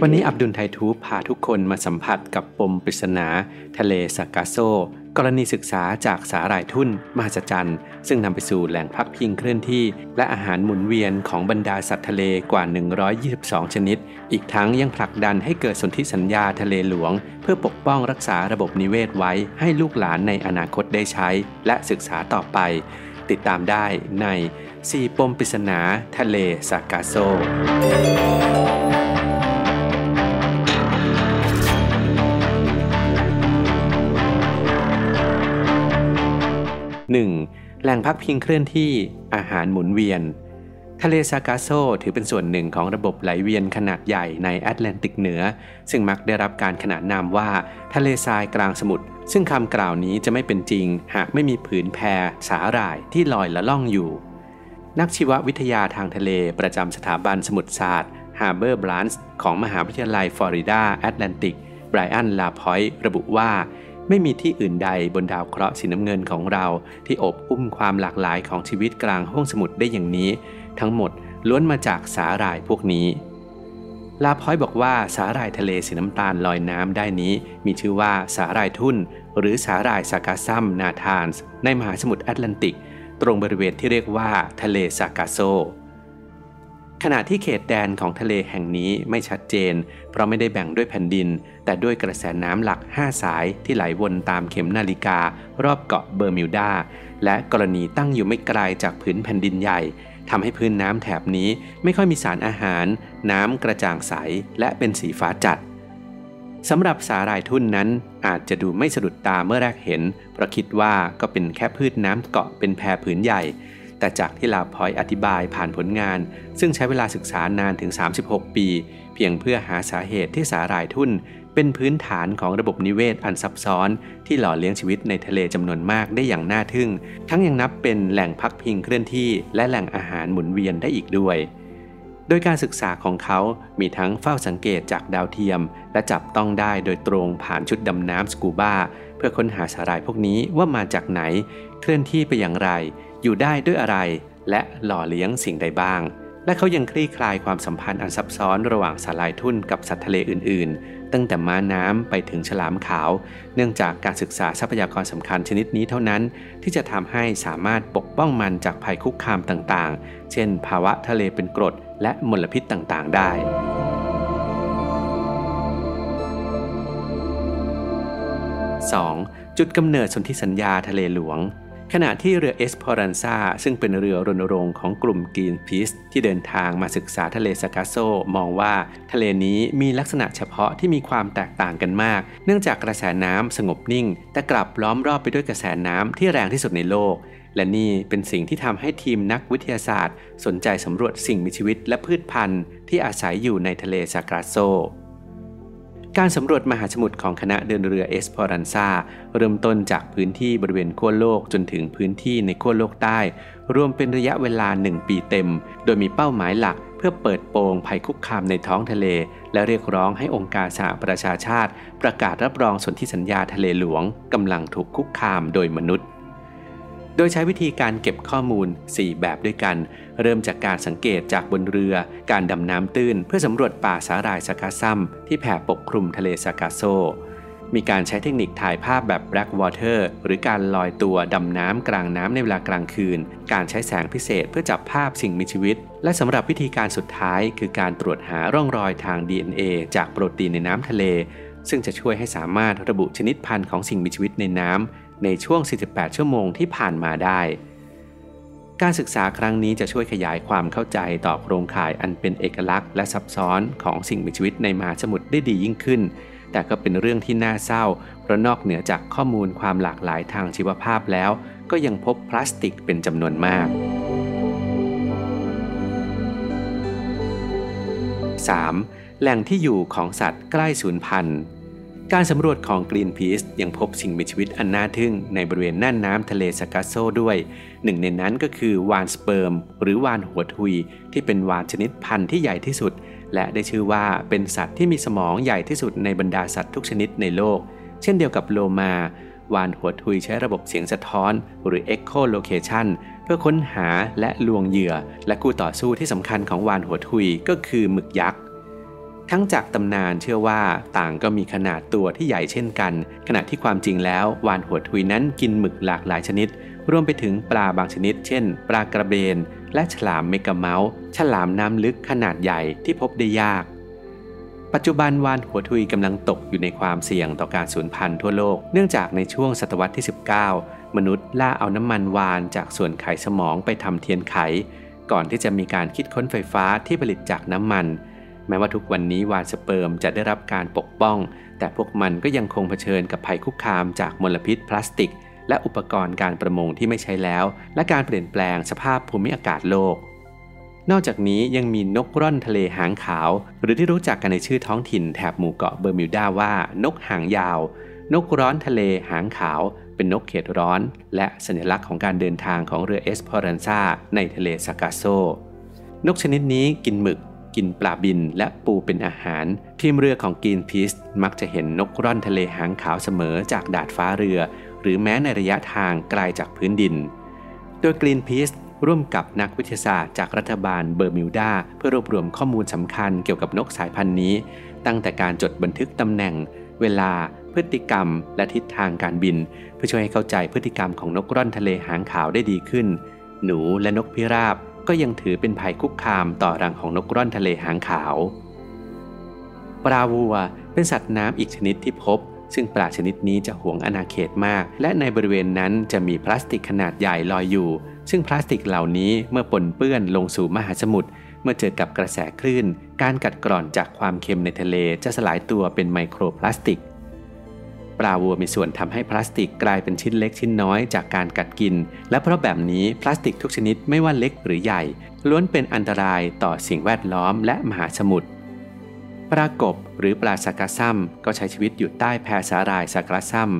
วันนี้อับดุลไททูพาทุกคนมาสัมผัสกับปมปริศนา ทะเลสากาโซ กรณีศึกษาจากสาหร่ายทุ่นมหัศจรรย์ ซึ่งนำไปสู่แหล่งพักพิงเคลื่อนที่ และอาหารหมุนเวียนของบรรดาสัตว์ทะเลกว่า 122 ชนิด อีกทั้งยังผลักดันให้เกิดสนธิสัญญาทะเลหลวง เพื่อปกป้องรักษาระบบนิเวศไว้ให้ลูกหลานในอนาคตได้ใช้ และศึกษาต่อไป ติดตามได้ในสีปมปริศนาทะเลสากาโซ 1. แหล่งพักพิงเคลื่อนที่อาหารหมุนเวียน ทะเลซากาโซถือเป็นส่วนหนึ่งของระบบไหลเวียนขนาดใหญ่ในแอตแลนติกเหนือ ซึ่งมักได้รับการขนานนามว่าทะเลทรายกลางสมุทรซึ่งคำกล่าวนี้จะไม่เป็นจริง หากไม่มีผืนแพสาหร่ายที่ลอยละล่องอยู่ นักชีววิทยาทางทะเลประจำสถาบันสมุทรศาสตร์ฮาร์เบอร์บรานช์ของมหาวิทยาลัยฟลอริดาแอตแลนติกไบรอันลาพอยต์ระบุว่าไม่มีที่อื่นใดบนดาวเคราะห์สีน้ำเงินของเรา ที่โอบอุ้มความหลากหลายของชีวิตกลางห้วงสมุทรได้อย่างนี้ ทั้งหมดล้วนมาจากสาหร่ายพวกนี้ ลาพอยบอกว่าสาหร่ายทะเลสีน้ำตาลลอยน้ำได้นี้ มีชื่อว่าสาหร่ายทุ่น หรือสาหร่าย Sargassum natans ในมหาสมุทรแอตแลนติก ตรงบริเวณที่เรียกว่าทะเลซากาโซขณะที่เขตแดนของทะเลแห่งนี้ไม่ชัดเจน เพราะไม่ได้แบ่งด้วยแผ่นดิน แต่ด้วยกระแสน้ำหลัก 5 สายที่ไหลวนตามเข็มนาฬิกา รอบเกาะเบอร์มิวดา และกรณีตั้งอยู่ไม่ไกลจากผืนแผ่นดินใหญ่ ทำให้พื้นน้ำแถบนี้ไม่ค่อยมีสารอาหาร น้ำกระจ่างใสและเป็นสีฟ้าจัดสำหรับสาหร่ายทุ่นนั้นอาจจะดูไม่สะดุดตาเมื่อแรกเห็น เพราะคิดว่าก็เป็นแค่พืชน้ำเกาะเป็นแพรผืนใหญ่ แต่จากที่ลาพอยอธิบายผ่านผลงาน ซึ่งใช้เวลาศึกษานานถึง 36 ปี เพียงเพื่อหาสาเหตุที่สาหร่ายทุ่น เป็นพื้นฐานของระบบนิเวศอันซับซ้อน ที่หล่อเลี้ยงชีวิตในทะเลจำนวนมากได้อย่างน่าทึ่ง ทั้งยังนับเป็นแหล่งพักพิงเคลื่อนที่ และแหล่งอาหารหมุนเวียนได้อีกด้วยโดยการศึกษาของเขา มีทั้งเฝ้าสังเกตจากดาวเทียม และจับต้องได้โดยตรงผ่านชุดดำน้ำสกูบา พื่อค้นหาสาหร่ายพวกนี้ว่ามาจากไหน เคลื่อนที่ไปอย่างไร อยู่ได้ด้วยอะไร และหล่อเลี้ยงสิ่งใดบ้าง และเขายังคลี่คลายความสัมพันธ์อันซับซ้อนระหว่างสาลายทุ่นกับสัตว์ทะเลอื่น ๆ ตั้งแต่ม้าน้ำไปถึงฉลามขาว เนื่องจากการศึกษาทรัพยากรสำคัญชนิดนี้เท่านั้น ที่จะทำให้สามารถปกป้องมันจากภัยคุกคามต่าง ๆ เช่น ภาวะทะเลเป็นกรดและมลพิษต่าง ๆ ได้ 2. จุดกำเนิดสนธิสัญญาทะเลหลวง ขณะที่เรือเอสพอรันซาซึ่งเป็นเรือรณรงค์ของกลุ่มกรีนพีซที่เดินทางมาศึกษาทะเลสกาโซมองว่าทะเลนี้มีลักษณะเฉพาะที่มีความแตกต่างกันมาก เนื่องจากกระแสน้ำสงบนิ่ง แต่กลับล้อมรอบไปด้วยกระแสน้ำที่แรงที่สุดในโลกและนี่เป็นสิ่งที่ทำให้ทีมนักวิทยาศาสตร์ สนใจสำรวจสิ่งมีชีวิตและพืชพันธุ์ที่อาศัยอยู่ในทะเลซากาโซ การสำรวจมหาสมุทรของคณะเดินเรือเอสพอรันซาเริ่มต้นจากพื้นที่บริเวณขั้วโลกจนถึงพื้นที่ในขั้วโลกใต้ รวมเป็นระยะเวลา 1 ปีเต็ม โดยมีเป้าหมายหลัก เพื่อเปิดโปงภัยคุกคามในท้องทะเล และเรียกร้องให้องค์การสหประชาชาติ ประกาศรับรองสนธิสัญญาทะเลหลวงกำลังถูกคุกคามโดยมนุษย์ โดยใช้วิธีการเก็บข้อมูล 4 แบบด้วยกัน เริ่มจากการสังเกตจากบนเรือ การดำน้ำตื้น เพื่อสำรวจป่าสาหร่ายสากาซัมที่แผ่ปกคลุมทะเลสากาโซ มีการใช้เทคนิคถ่ายภาพแบบ black water หรือการลอยตัวดำน้ำกลางน้ำในเวลากลางคืน การใช้แสงพิเศษเพื่อจับภาพสิ่งมีชีวิต และสำหรับวิธีการสุดท้าย คือการตรวจหาร่องรอยทาง DNA จากโปรตีนในน้ำทะเล ซึ่งจะช่วยให้สามารถระบุชนิดพันธุ์ของสิ่งมีชีวิตในน้ำ ในช่วง 48 ชั่วโมงที่ผ่านมาได้ การศึกษาครั้งนี้จะช่วยขยายความเข้าใจต่อโครงข่ายอันเป็นเอกลักษณ์และซับซ้อนของสิ่งมีชีวิตในมหาสมุทรได้ดียิ่งขึ้น แต่ก็เป็นเรื่องที่น่าเศร้า เพราะนอกเหนือจากข้อมูลความหลากหลายทางชีวภาพแล้ว ก็ยังพบพลาสติกเป็นจำนวนมาก 3. แหล่งที่อยู่ของสัตว์ใกล้สูญพันธุ์ การสำรวจของ Greenpeace ยังพบสิ่งมีชีวิตอันน่าทึ่งในบริเวณน่านน้ำทะเลสกาโซด้วย หนึ่งในนั้นก็คือวานสเปิร์ม หรือวานหัวทุย ที่เป็นวานชนิดพันธุ์ที่ใหญ่ที่สุด และได้ชื่อว่าเป็นสัตว์ที่มีสมองใหญ่ที่สุดในบรรดาสัตว์ทุกชนิดในโลก เช่นเดียวกับโลมาวานหัวทุยใช้ระบบเสียงสะท้อน หรือ echolocation เพื่อค้นหาและลวงเหยื่อ และคู่ต่อสู้ที่สำคัญของวานหัวทุยก็คือหมึกยักษ์ ทั้งจากตำนานเชื่อว่าต่างก็มีขนาดตัวที่ใหญ่เช่นกัน ขณะที่ความจริงแล้ววานหัวทุยนั้นกินหมึกหลากหลายชนิด รวมไปถึงปลาบางชนิด เช่น ปลากระเบน และฉลามเมกะเมาส์ฉลามน้ำลึกขนาดใหญ่ที่พบได้ยาก ปัจจุบันวานหัวทุยกำลังตกอยู่ในความเสี่ยงต่อการสูญพันธุ์ทั่วโลก เนื่องจากในช่วงศตวรรษที่ 19 มนุษย์ล่าเอาน้ำมันวานจากส่วนไขสมองไปทำเทียนไข ก่อนที่จะมีการคิดค้นไฟฟ้าที่ผลิตจากน้ำมัน ม้ว่าทุกวันนี้วานสเปิร์มจะได้รับการปกป้อง แต่พวกมันก็ยังคงเผชิญกับภัยคุกคามจากมลพิษพลาสติก และอุปกรณ์การประมงที่ไม่ใช้แล้ว และการเปลี่ยนแปลงสภาพภูมิอากาศโลก นอกจากนี้ยังมีนกร่อนทะเลหางขาว หรือที่รู้จักกันในชื่อท้องถิ่นแถบหมู่เกาะเบอร์มิวดาว่า นกหางยาว นกร่อนทะเลหางขาว เป็นนกเขตร้อน และสัญลักษณ์ของการเดินทางของเรือเอสพอรันซาในทะเลซากาโซนกชนิดนี้กินหมึก กินปลาบินและปูเป็นอาหาร ทีมเรือของกรีนพีซมักจะเห็นนกร่อนทะเลหางขาวเสมอจากดาดฟ้าเรือ หรือแม้ในระยะทางไกลจากพื้นดิน โดยกรีนพีซร่วมกับนักวิทยาศาสตร์จากรัฐบาลเบอร์มิวดาเพื่อรวบรวมข้อมูลสำคัญเกี่ยวกับนกสายพันธุ์นี้ ตั้งแต่การจดบันทึกตำแหน่ง เวลาพฤติกรรม และทิศทางการบิน เพื่อช่วยให้เข้าใจพฤติกรรมของนกร่อนทะเลหางขาวได้ดีขึ้น หนูและนกพิราบ ก็ยังถือเป็นภัยคุกคามต่อรังของนกร่อนทะเลหางขาว ปลาวัวเป็นสัตว์น้ำอีกชนิดที่พบ ซึ่งปลาชนิดนี้จะหวงอาณาเขตมาก และในบริเวณนั้นจะมีพลาสติกขนาดใหญ่ลอยอยู่ ซึ่งพลาสติกเหล่านี้เมื่อปนเปื้อนลงสู่มหาสมุทรเมื่อเจอกับกระแสคลื่น การกัดกร่อนจากความเค็มในทะเลจะสลายตัวเป็นไมโครพลาสติก ปลาวัวมีส่วนทำให้พลาสติกกลายเป็นชิ้นเล็กชิ้นน้อยจากการกัดกิน และเพราะแบบนี้พลาสติกทุกชนิดไม่ว่าเล็กหรือใหญ่ ล้วนเป็นอันตรายต่อสิ่งแวดล้อมและมหาสมุทรปลากบหรือปลาสากาซัมก็ใช้ชีวิตอยู่ใต้แพสาหร่ายสากาซัม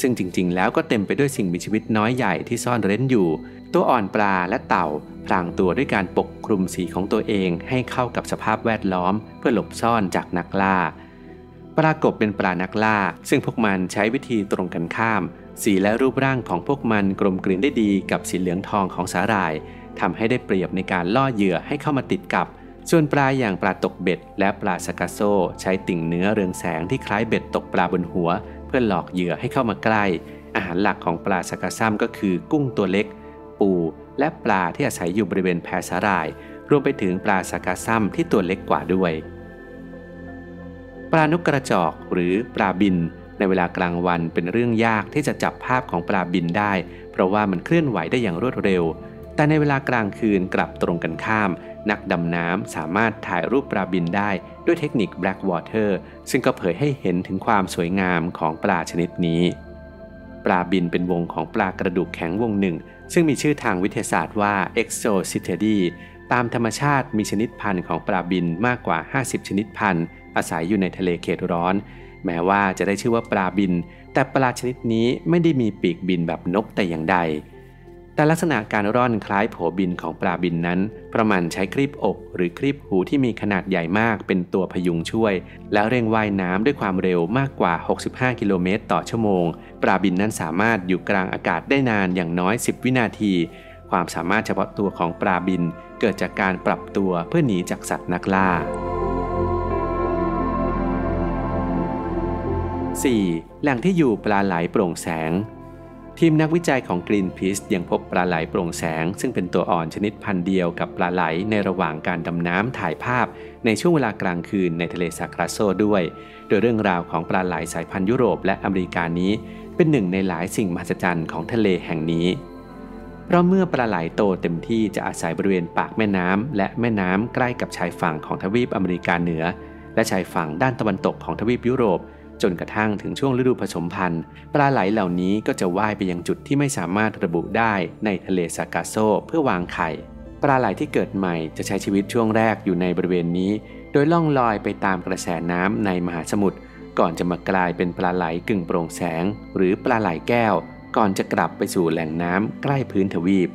ซึ่งจริงๆ แล้วก็เต็มไปด้วยสิ่งมีชีวิตน้อยใหญ่ที่ซ่อนเร้นอยู่ ตัวอ่อนปลาและเต่าพรางตัวด้วยการปกคลุมสีของตัวเองให้เข้ากับสภาพแวดล้อม เพื่อหลบซ่อนจากนักล่า ปลากบเป็นปลานักล่า ซึ่งพวกมันใช้วิธีตรงกันข้าม สีและรูปร่างของพวกมันกลมกลืนได้ดีกับสีเหลืองทองของสาหร่ายทำให้ได้เปรียบในการล่อเหยื่อให้เข้ามาติดกับ ส่วนปลาอย่างปลาตกเบ็ด และปลาสกาโซ ใช้ติ่งเนื้อเรืองแสงที่คล้ายเบ็ดตกปลาบนหัว เพื่อหลอกเหยื่อให้เข้ามาใกล้ อาหารหลักของปลาสกาซัมก็คือกุ้งตัวเล็ก ปู และปลาที่อาศัยอยู่บริเวณแพสาหร่าย รวมไปถึงปลาสกาซัมที่ตัวเล็กกว่าด้วย ปลานกกระจอกหรือปลาบิน ในเวลากลางวันเป็นเรื่องยากที่จะจับภาพของปลาบินได้ เพราะว่ามันเคลื่อนไหวได้อย่างรวดเร็ว แต่ในเวลากลางคืนกลับตรงกันข้าม นักดำน้ำสามารถถ่ายรูปปลาบินได้ด้วยเทคนิค Black Water ซึ่งก็เผยให้เห็นถึงความสวยงามของปลาชนิดนี้ปลาบินเป็นวงของปลากระดูกแข็งวงหนึ่ง ซึ่งมีชื่อทางวิทยาศาสตร์ว่า Exocetidae ตามธรรมชาติมีชนิดพันธุ์ของปลาบินมากกว่า 50 ชนิดพันธุ์ อาศัยอยู่ในทะเลเขตร้อน แม้ว่าจะได้ชื่อว่าปลาบิน แต่ปลาชนิดนี้ไม่ได้มีปีกบินแบบนกแต่อย่างใด แต่ลักษณะการร่อนคล้ายโผบินของปลาบินนั้น ประมาณใช้ครีบอกหรือครีบหูที่มีขนาดใหญ่มากเป็นตัวพยุงช่วย แล้วเร่งว่ายน้ำด้วยความเร็วมากกว่า 65 กิโลเมตรต่อชั่วโมง ปลาบินนั้นสามารถอยู่กลางอากาศได้นานอย่างน้อย 10 วินาที ความสามารถเฉพาะตัวของปลาบินเกิดจากการปรับตัวเพื่อหนีจากสัตว์นักล่า 4. แหล่งที่อยู่ปลาไหลโปร่งแสง ทีมนักวิจัยของ Greenpeace ยังพบปลาไหลโปร่งแสง ซึ่งเป็นตัวอ่อนชนิดพันธุ์เดียวกับปลาไหลในระหว่างการดำน้ำถ่ายภาพ ในช่วงเวลากลางคืนในทะเลซาคราโซด้วย โดยเรื่องราวของปลาไหลสายพันธุ์ยุโรปและอเมริกานี้ เป็นหนึ่งในหลายสิ่งมหัศจรรย์ของทะเลแห่งนี้เพราะเมื่อปลาไหลโตเต็มที่จะอาศัยบริเวณปากแม่น้ำและแม่น้ำใกล้กับชายฝั่งของทวีปอเมริกาเหนือ และชายฝั่งด้านตะวันตกของทวีปยุโรป จนกระทั่งถึงช่วงฤดูผสมพันธุ์ ปลาไหลเหล่านี้ก็จะว่ายไปยังจุดที่ไม่สามารถระบุได้ในทะเลซากาโซเพื่อวางไข่ ปลาไหลที่เกิดใหม่จะใช้ชีวิตช่วงแรกอยู่ในบริเวณนี้ โดยล่องลอยไปตามกระแสน้ำในมหาสมุทรก่อนจะมากลายเป็นปลาไหลกึ่งโปร่งแสง หรือปลาไหลแก้ว ก่อนจะกลับไปสู่แหล่งน้ำใกล้พื้นทวีป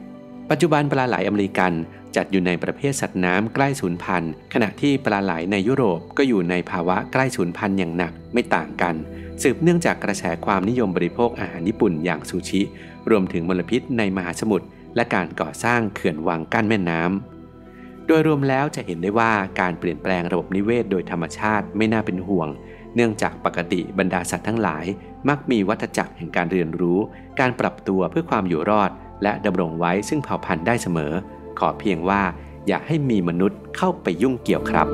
ปัจจุบันปลาไหลอเมริกันจัดอยู่ในประเภทสัตว์น้ำใกล้สูญพันธุ์ ขณะที่ปลาไหลในยุโรปก็อยู่ในภาวะใกล้สูญพันธุ์อย่างหนักไม่ต่างกัน สืบเนื่องจากกระแสความนิยมบริโภคอาหารญี่ปุ่นอย่างซูชิ รวมถึงมลพิษในมหาสมุทรและการก่อสร้างเขื่อนวางกั้นแม่น้ำโดยรวมแล้วจะเห็นได้ว่าการเปลี่ยนแปลงระบบนิเวศโดยธรรมชาติไม่น่าเป็นห่วง เนื่องจากปกติบรรดาสัตว์ทั้งหลาย มักมีวัฏจักรแห่งการเรียนรู้ การปรับตัวเพื่อความอยู่รอด และดำรงไว้ซึ่งเผ่าพันธุ์ได้เสมอ ขอเพียงว่าอย่าให้มีมนุษย์เข้าไปยุ่งเกี่ยวครับ